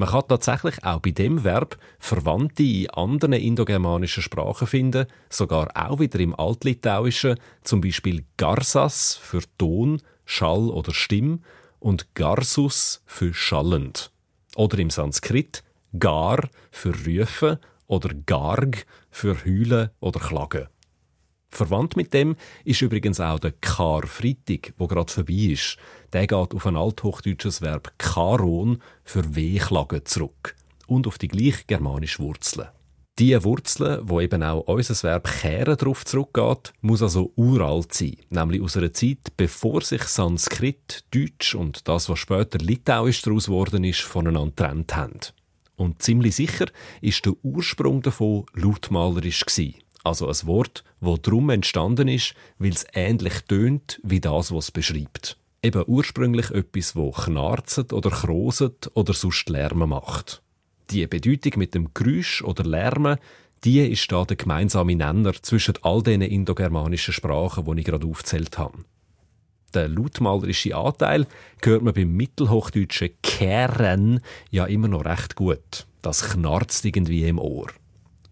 Man kann tatsächlich auch bei dem Verb Verwandte in anderen indogermanischen Sprachen finden, sogar auch wieder im Altlitauischen, zum Beispiel Garsas für Ton, Schall oder Stimm und Garsus für schallend. Oder im Sanskrit Gar für rufen oder Garg für heulen oder klagen. Verwandt mit dem ist übrigens auch der Karfreitag, wo gerade vorbei ist. Der geht auf ein althochdeutsches Verb Karon für Wehklagen zurück und auf die gleich germanische Wurzeln. Die Wurzeln, wo eben auch unser Verb kehren darauf zurückgeht, muss also uralt sein, nämlich aus einer Zeit, bevor sich Sanskrit, Deutsch und das, was später Litauisch daraus geworden ist, voneinander getrennt haben. Und ziemlich sicher ist der Ursprung davon lautmalerisch gewesen. Also ein Wort, wo drum entstanden ist, weil es ähnlich tönt wie das, was es beschreibt. Eben ursprünglich etwas, wo knarzet oder kroset oder sonst Lärme macht. Die Bedeutung mit dem Geräusch oder Lärmen, die ist da der gemeinsame Nenner zwischen all diesen indogermanischen Sprachen, die ich gerade aufzählt habe. Der lautmalerische Anteil hört man beim mittelhochdeutschen «kehren» ja immer noch recht gut. Das knarzt irgendwie im Ohr.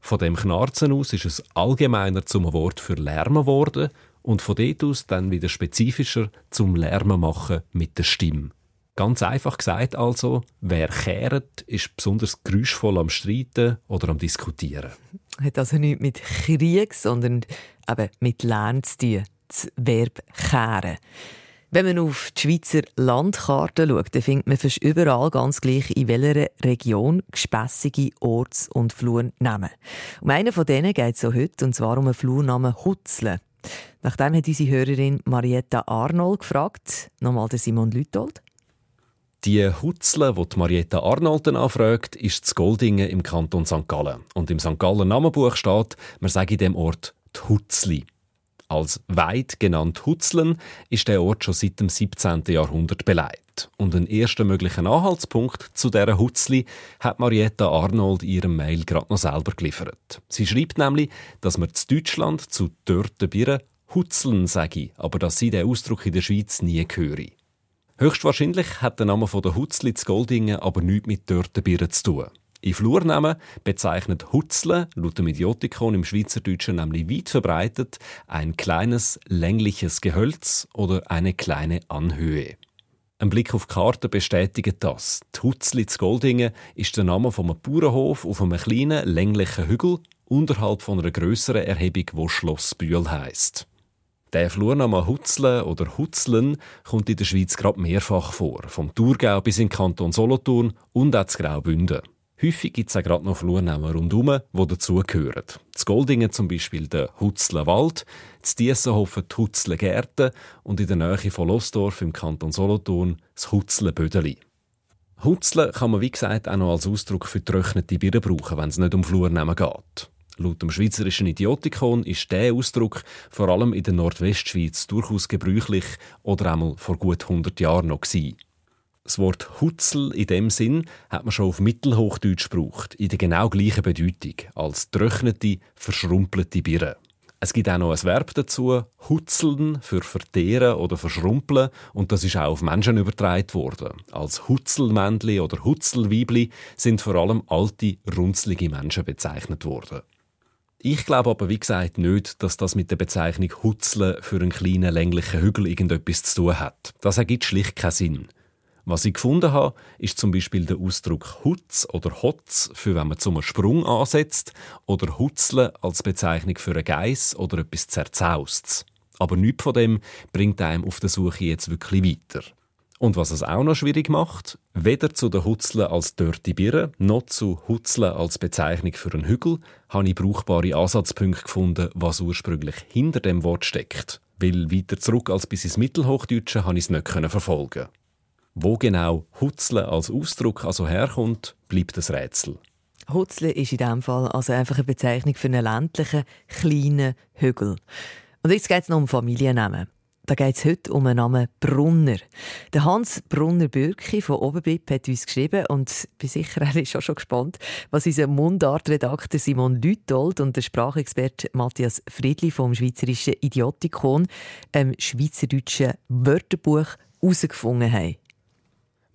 Von dem Knarzen aus ist es allgemeiner zum Wort für Lärmen geworden und von dort aus dann wieder spezifischer zum Lärmen machen mit der Stimme. Ganz einfach gesagt also, wer kehrt, ist besonders geräuschvoll am Streiten oder am Diskutieren. Hat also nichts mit Krieg, sondern eben mit Lärm zu tun. Das Verb kehren. Wenn man auf die Schweizer Landkarte schaut, dann findet man fast überall ganz gleich, in welcher Region gespässige Orts- und Flurnamen. Um einen von denen geht es heute, und zwar um den Flurnamen Hutzle. Nachdem hat unsere Hörerin Marietta Arnold gefragt, nochmal der Simon Lütold. Die Hutzle, die Marietta Arnolden anfragt, ist zu Goldingen im Kanton St. Gallen. Und im St. Gallen Namenbuch steht, man sage in dem Ort die Hutzli. Als weit genannt Hutzlen ist der Ort schon seit dem 17. Jahrhundert beleidigt. Und einen ersten möglichen Anhaltspunkt zu dieser Hutzli hat Marietta Arnold in ihrem Mail gerade noch selber geliefert. Sie schreibt nämlich, dass man zu Deutschland zu dörten Bieren Hutzeln sage, aber dass sie den Ausdruck in der Schweiz nie höre. Höchstwahrscheinlich hat der Name der Hutzli zu Goldingen aber nichts mit Dörtenbieren zu tun. In Flurnamen bezeichnet Hutzle laut dem Idiotikon im Schweizerdeutschen nämlich weit verbreitet ein kleines, längliches Gehölz oder eine kleine Anhöhe. Ein Blick auf die Karte bestätigt das. Die Hutzli zu Goldingen ist der Name von einem Bauernhof auf einem kleinen, länglichen Hügel unterhalb von einer grösseren Erhebung, wo Schloss Bühl heisst. Der Flurname Hutzle oder Hutzlen kommt in der Schweiz gerade mehrfach vor, vom Thurgau bis in den Kanton Solothurn und auch zu Graubünden. Häufig gibt es auch gerade noch Flurnamen rundherum, die dazugehören. Z Goldingen zum Beispiel der Hutzler Wald, Diessenhofen die Hutzler Gärten und in der Nähe von Losdorf im Kanton Solothurn das Hutzler Bödeli. Hutzle kann man wie gesagt auch noch als Ausdruck für getrocknete Bier brauchen, wenn es nicht um Flurnamen geht. Laut dem schweizerischen Idiotikon ist dieser Ausdruck vor allem in der Nordwestschweiz durchaus gebräuchlich oder einmal vor gut 100 Jahren noch gewesen. Das Wort Hutzel in dem Sinn hat man schon auf Mittelhochdeutsch gebraucht, in der genau gleichen Bedeutung als tröchnete, verschrumpelte Birne. Es gibt auch noch ein Verb dazu, hutzeln für verteeren oder verschrumpeln und das ist auch auf Menschen übertragen worden. Als Hutzelmännli oder Hutzelweibli sind vor allem alte, runzlige Menschen bezeichnet worden. Ich glaube aber, wie gesagt, nicht, dass das mit der Bezeichnung Hutzle für einen kleinen länglichen Hügel irgendetwas zu tun hat. Das ergibt schlicht keinen Sinn. Was ich gefunden habe, ist zum Beispiel der Ausdruck Hutz oder Hotz, für wenn man zum Sprung ansetzt, oder Hutzle als Bezeichnung für einen Geiss oder etwas Zerzaustes. Aber nichts von dem bringt einem auf der Suche jetzt wirklich weiter. Und was es auch noch schwierig macht, weder zu den Hutzlen als dörte Birre noch zu Hutzlen als Bezeichnung für einen Hügel habe ich brauchbare Ansatzpunkte gefunden, was ursprünglich hinter dem Wort steckt. Weil weiter zurück als bis ins Mittelhochdeutsche habe ich es nicht verfolgen. Wo genau Hutzle als Ausdruck also herkommt, bleibt das Rätsel. Hutzle ist in diesem Fall also einfach eine Bezeichnung für einen ländlichen, kleinen Hügel. Und jetzt geht es noch um Familiennamen. Da geht es heute um den Namen Brunner. Der Hans Brunner Bürki von Oberbib hat uns geschrieben und bin sicher, er ist auch schon gespannt, was unser Mundartredakteur Simon Lütold und der Sprachexperte Matthias Friedli vom Schweizerischen Idiotikon im Schweizerdeutschen Wörterbuch herausgefunden haben.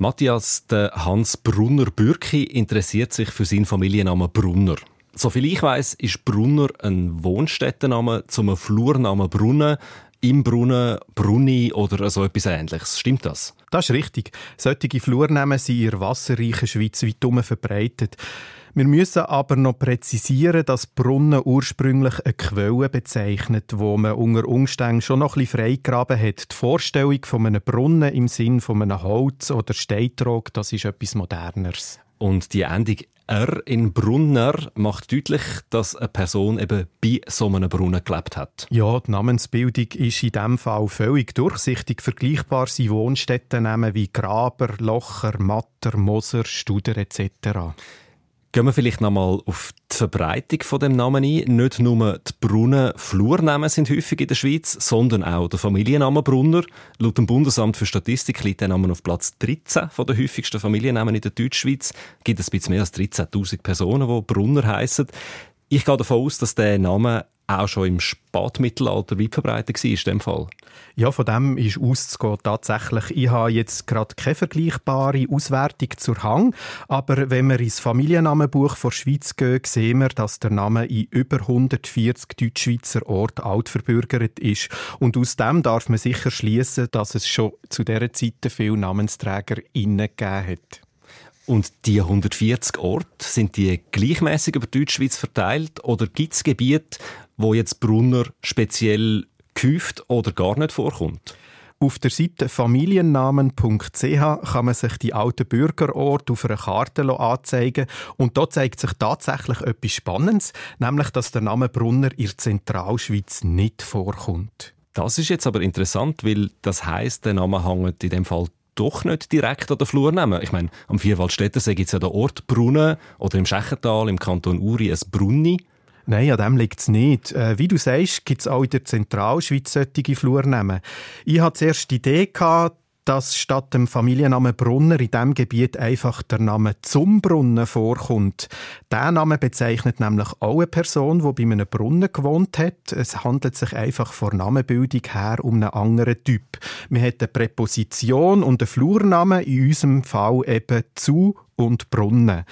Matthias, der Hans Brunner Bürki interessiert sich für seinen Familiennamen Brunner. Soviel ich weiß, ist Brunner ein Wohnstättenname zum Flurnamen Brunnen, im Brunnen, Brunni oder so etwas Ähnliches. Stimmt das? Das ist richtig. Solche Flurnamen sind in der wasserreichen Schweiz weit verbreitet. Wir müssen aber noch präzisieren, dass Brunnen ursprünglich eine Quelle bezeichnet, wo man unter Umständen schon noch ein bisschen freigraben hat. Die Vorstellung von einem Brunnen im Sinn von einem Holz- oder Steintrog, das ist etwas Moderneres. Und die Endung R in Brunner macht deutlich, dass eine Person eben bei so einem Brunnen gelebt hat. Ja, die Namensbildung ist in diesem Fall völlig durchsichtig. Vergleichbar sind Wohnstätten wie Graber, Locher, Matter, Moser, Studer etc. Gehen wir vielleicht nochmal auf die Verbreitung von dem Namen ein. Nicht nur die Brunnen Flurnamen sind häufig in der Schweiz, sondern auch der Familienname Brunner. Laut dem Bundesamt für Statistik liegt der Name auf Platz 13 von den häufigsten Familiennamen in der Deutschschweiz. Es gibt ein bisschen mehr als 13.000 Personen, die Brunner heißen. Ich gehe davon aus, dass der Name auch schon im Spätmittelalter weit verbreitet war in dem Fall. Ja, von dem ist auszugehen tatsächlich. Ich habe jetzt gerade keine vergleichbare Auswertung zur Hang, aber wenn wir ins Familiennamenbuch der Schweiz gehen, sehen wir, dass der Name in über 140 Deutschschweizer Orten altverbürgert ist. Und aus dem darf man sicher schließen, dass es schon zu dieser Zeit viele Namensträger gegeben hat. Und die 140 Orte, sind die gleichmäßig über die Deutschschweiz verteilt oder gibt es Gebiete, wo jetzt Brunner speziell gehäuft oder gar nicht vorkommt? Auf der Seite familiennamen.ch kann man sich die alten Bürgerorte auf einer Karte anzeigen und dort zeigt sich tatsächlich etwas Spannendes, nämlich dass der Name Brunner in der Zentralschweiz nicht vorkommt. Das ist jetzt aber interessant, weil das heißt, der Name hängt in dem Fall doch nicht direkt an den Flur nehmen. Ich meine, am Vierwaldstättersee gibt es ja den Ort Brunnen oder im Schächental im Kanton Uri ein Brunni. Nein, an dem liegt es nicht. Äh, wie du sagst, gibt es auch in der Zentralschweiz solche Flurnamen. Ich hatte zuerst die Idee, dass statt dem Familiennamen Brunner in diesem Gebiet einfach der Name Zumbrunnen vorkommt. Der Name bezeichnet nämlich auch eine Person, die bei einem Brunnen gewohnt hat. Es handelt sich einfach von Namenbildung her um einen anderen Typ. Man hat eine Präposition und einen Flurnamen, in unserem Fall eben zu und Brunnen.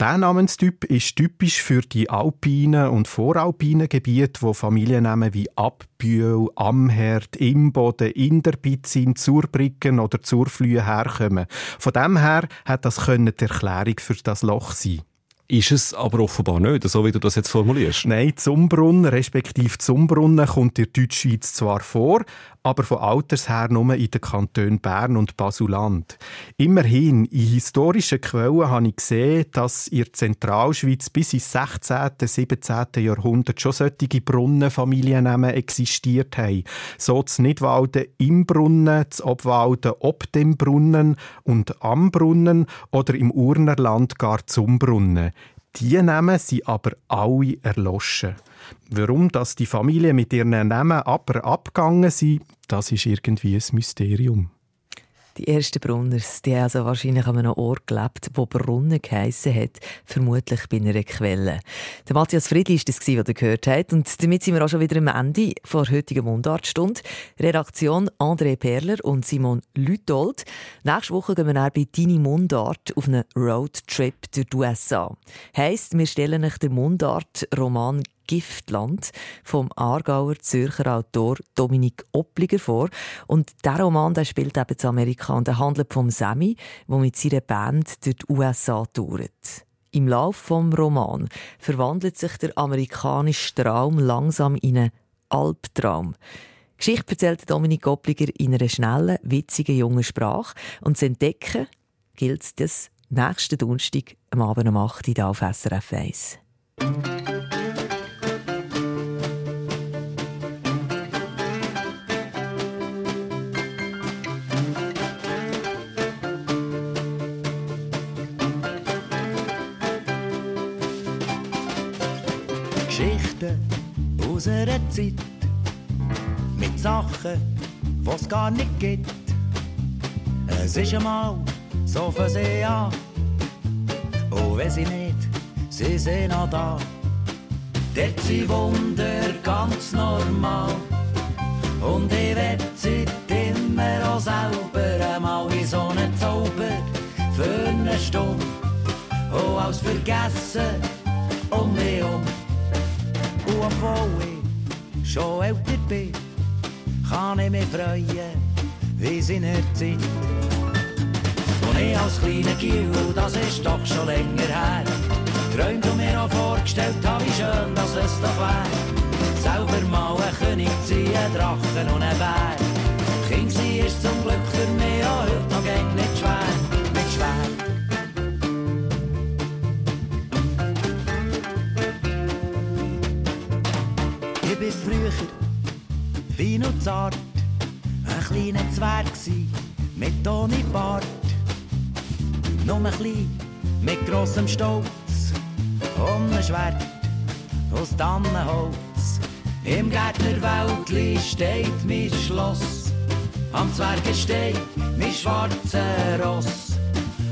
Dieser Namenstyp ist typisch für die alpinen und voralpinen Gebiete, wo Familiennamen wie Abbühl, Amherd, Imboden, Inderbizin, Zurbriggen oder Zurflühe herkommen. Von dem her hat das die Erklärung für das Loch sein. Ist es aber offenbar nicht, so wie du das jetzt formulierst. Nein, Zumbrunnen respektive Zumbrunnen kommt in der Deutschschweiz zwar vor, aber von Alters her nur in den Kantonen Bern und Basuland. Immerhin, in historischen Quellen habe ich gesehen, dass in der Zentralschweiz bis ins 16., 17. Jahrhundert schon solche Brunnenfamiliennamen existiert haben. So zu Nidwalden im Brunnen, zu Obwalden ob dem Brunnen und am Brunnen oder im Urnerland gar zum Brunnen. Die Namen sind aber alle erloschen. Warum dass die Familie mit ihren Namen aber abgegangen sind, das ist irgendwie ein Mysterium. Die ersten Brunners, die also wahrscheinlich an einem Ort gelebt, wo Brunnen geheissen hat, vermutlich bei einer Quelle. Der Matthias Friedli ist das, was ihr gehört habt. Und damit sind wir auch schon wieder am Ende der heutigen Mundartstunde. Redaktion André Perler und Simon Lütold. Nächste Woche gehen wir dann bei Deine Mundart auf einen Roadtrip durch die USA. Heisst, wir stellen euch den Mundart-Roman Giftland vom Aargauer Zürcher Autor Dominik Oppliger vor. Und der Roman der spielt eben in Amerika und er handelt vom Sammy, der mit seiner Band durch die USA tourt. Im Lauf vom Roman verwandelt sich der amerikanische Traum langsam in einen Albtraum. Geschichte erzählt Dominik Oppliger in einer schnellen, witzigen jungen Sprache. Und zu entdecken gilt das nächsten Donnerstag am Abend um 8 Uhr auf SRF 1. aus einer Zeit mit Sachen, die es gar nicht gibt. Es ist einmal so für sie an, und wenn sie nicht, sie sind noch da. Dort sind Wunder ganz normal und ich werd sie immer auch selber einmal in so einen Zauber für eine Stunde und alles vergessen um mich um. Und obwohl ich schon älter bin, kann ich mich freuen, wie es in der Zeit. Und ich als kleiner Giel, das ist doch schon länger her, träumt und mir auch vorgestellt habe, wie schön das es doch wär. Selber mal ein König ziehen, Drachen und ein Bär. Kind sie ist zum Glück für mich auch heute noch nicht schwer. Fein und zart. Ein kleiner Zwerg gsi, mit ohne Bart. Nur ein klein, mit grossem Stolz. Und ein Schwert aus Tannenholz. Im Gärtnerwäldli steht mein Schloss. Am Zwerge steht mein schwarzer Ross.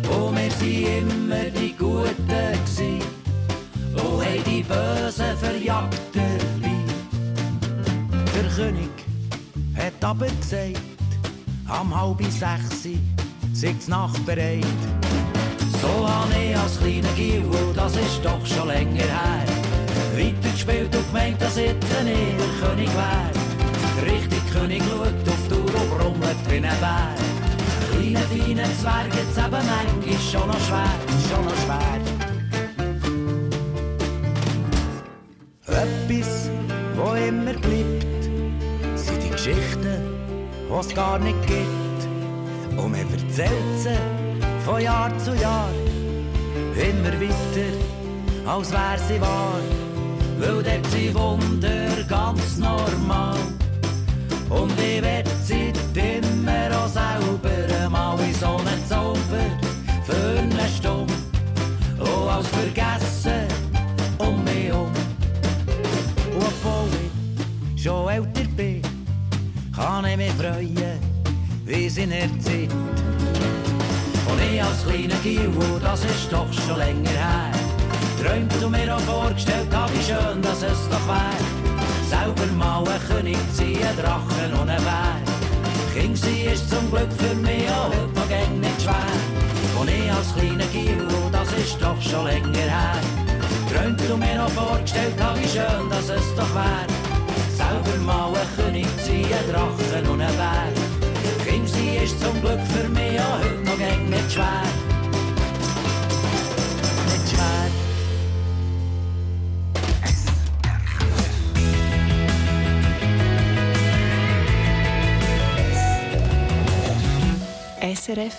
Und wir sind immer die Guten gsi. Oh, hey, die bösen Verjagter Der König hat aber gesagt, am halb sechs sieht's Nacht bereit. So habe ich als kleiner Gil, das ist doch schon länger her, weitergespielt und gemeint, dass ich der König wär. Der richtige König schaut auf die Uhr und brummelt wie ein Bär. Kleine, feine Zwerg, jetzt eben manchmal schon noch schwer, schon noch schwer. Etwas, wo immer bleibt, Geschichten, die es gar nicht gibt. Und man erzählt sie von Jahr zu Jahr, immer weiter, als wär sie wahr. Weil dort sind Wunder ganz normal. Und ich werd seit immer auch selber mal in so einen Zauber für eine Stunde. Oh, als vergessen um mich um. Und obwohl ich schon älter bin, kann ich mich freuen, wie es in der Zeit. Und ich als kleiner Gil, das ist doch schon länger her, träumt und mir auch vorgestellt, wie schön dass es doch wär selber mal ein König ein Drachen und ein Bär. King sein ist zum Glück für mich auch heute noch gäng nicht schwer. Und ich als kleiner Gil, das ist doch schon länger her, träumt und mir noch vorgestellt habe, wie schön dass es doch wär. Selber mal ein König sein, ein Drachen und ein Bär. King sein ist zum Glück für mich auch heute noch gäng nicht schwer. Nicht schwer. SRF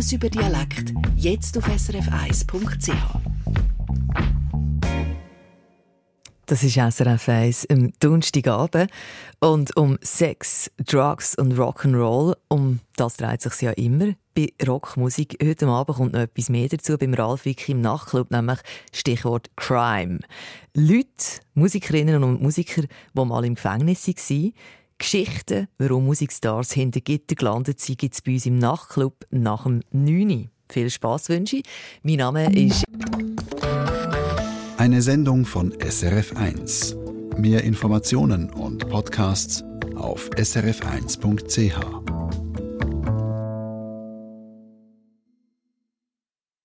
Alles über Dialekt. Jetzt auf srf1.ch. Das ist SRF 1 am Donnerstagabend. Und um Sex, Drugs und Rock'n'Roll, um das dreht sich ja immer bei Rockmusik. Heute Abend kommt noch etwas mehr dazu beim Ralf Wicki im Nachtclub, nämlich Stichwort Crime. Leute, Musikerinnen und Musiker, die mal im Gefängnis waren, Geschichten, warum Musikstars hinter Gitter gelandet sind, gibt es bei uns im Nachtclub nach dem 9. Viel Spass wünsche ich. Mein Name ist... Eine Sendung von SRF1. Mehr Informationen und Podcasts auf srf1.ch.